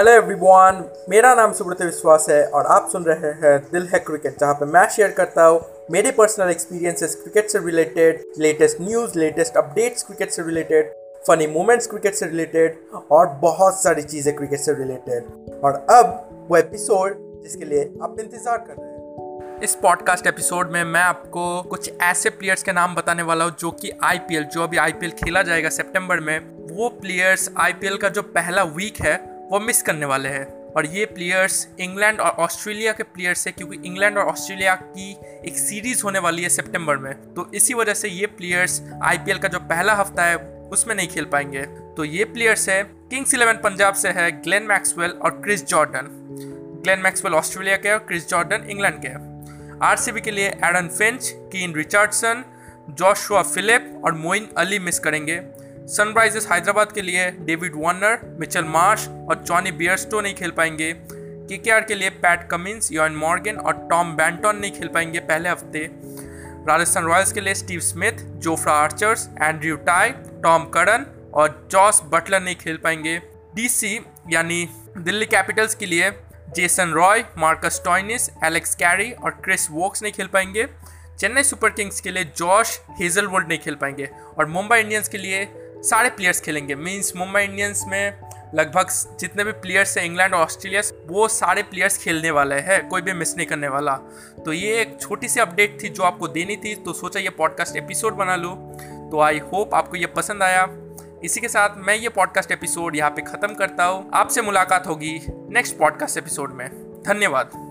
Hello everyone मेरा नाम सुब्रत विश्वास है और आप सुन रहे हैं दिल है क्रिकेट जहाँ पे मैं शेयर करता हूँ मेरे पर्सनल एक्सपीरियंसेस क्रिकेट से related latest news latest updates cricket से रिलेटेड फनी मोमेंट्स क्रिकेट से रिलेटेड और बहुत सारी चीज़ें क्रिकेट से रिलेटेड और अब वो एपिसोड जिसके लिए आप इंतज़ार कर रहे हैं। इस पॉडकास्ट एपिसोड में मैं आपको कुछ ऐसे प्लेयर्स के नाम बताने वाला हूँ जो कि आईपीएल जो अभी आईपीएल खेला जाएगा सितंबर में, वो प्लेयर्स आईपीएल का जो पहला वीक है वो मिस करने वाले हैं। और ये प्लेयर्स इंग्लैंड और ऑस्ट्रेलिया के प्लेयर्स है, क्योंकि इंग्लैंड और ऑस्ट्रेलिया की एक सीरीज़ होने वाली है सितंबर में। तो इसी वजह से ये प्लेयर्स आईपीएल का जो पहला हफ़्ता है, उसमें नहीं खेल पाएँगे। तो ये प्लेयर्स है किंग्स इलेवन पंजाब से है ग्लेन मैक्सवेल और Chris Jordan Glenn Maxwell Australia के और क्रिस जॉर्डन इंग्लैंड के आरसीबी के लिए Aaron Finch Kane Richardson Joshua Philippe और मोइन अली मिस करेंगे। सनराइजर्स हैदराबाद के लिए डेविड वार्नर, मिचल मार्श और जॉनी बियरस्टो नहीं खेल पाएँगे। के के लिए पैट कमिंस, योन मॉर्गन और टॉम बैंटन नहीं खेल पाएँगे पहले हफ़्ते। राजस्थान रॉयल्स के लिए Steve Smith, Jofra Archers, Andrew Tye, Tom Curran और जॉस बटलर नहीं खेल पाएँगे। डीसी यानी दिल्ली कैपिटल्स के लिए Jason Roy, Marcus Stoinis Alex Carey और क्रिस वोक्स नहीं खेल पाएँगे। चेन्नई सुपर किंग्स के लिए जॉश हेजलवुड नहीं खेल पाएँगे और मुंबई इंडियंस के लिए सारे प्लेयर्स खेलेंगे। मीन्स मुंबई इंडियंस में लगभग जितने भी प्लेयर्स हैं इंग्लैंड और ऑस्ट्रेलिया वो सारे प्लेयर्स खेलने वाले हैं, कोई भी मिस नहीं करने वाला। तो ये एक छोटी सी अपडेट थी जो आपको देनी थी तो सोचा ये पॉडकास्ट एपिसोड बना लूँ। तो आई होप आपको ये पसंद आया। इसी के साथ मैं ये पॉडकास्ट एपिसोड यहाँ पे ख़त्म करता हूँ। आपसे मुलाकात होगी नेक्स्ट पॉडकास्ट एपिसोड में। धन्यवाद।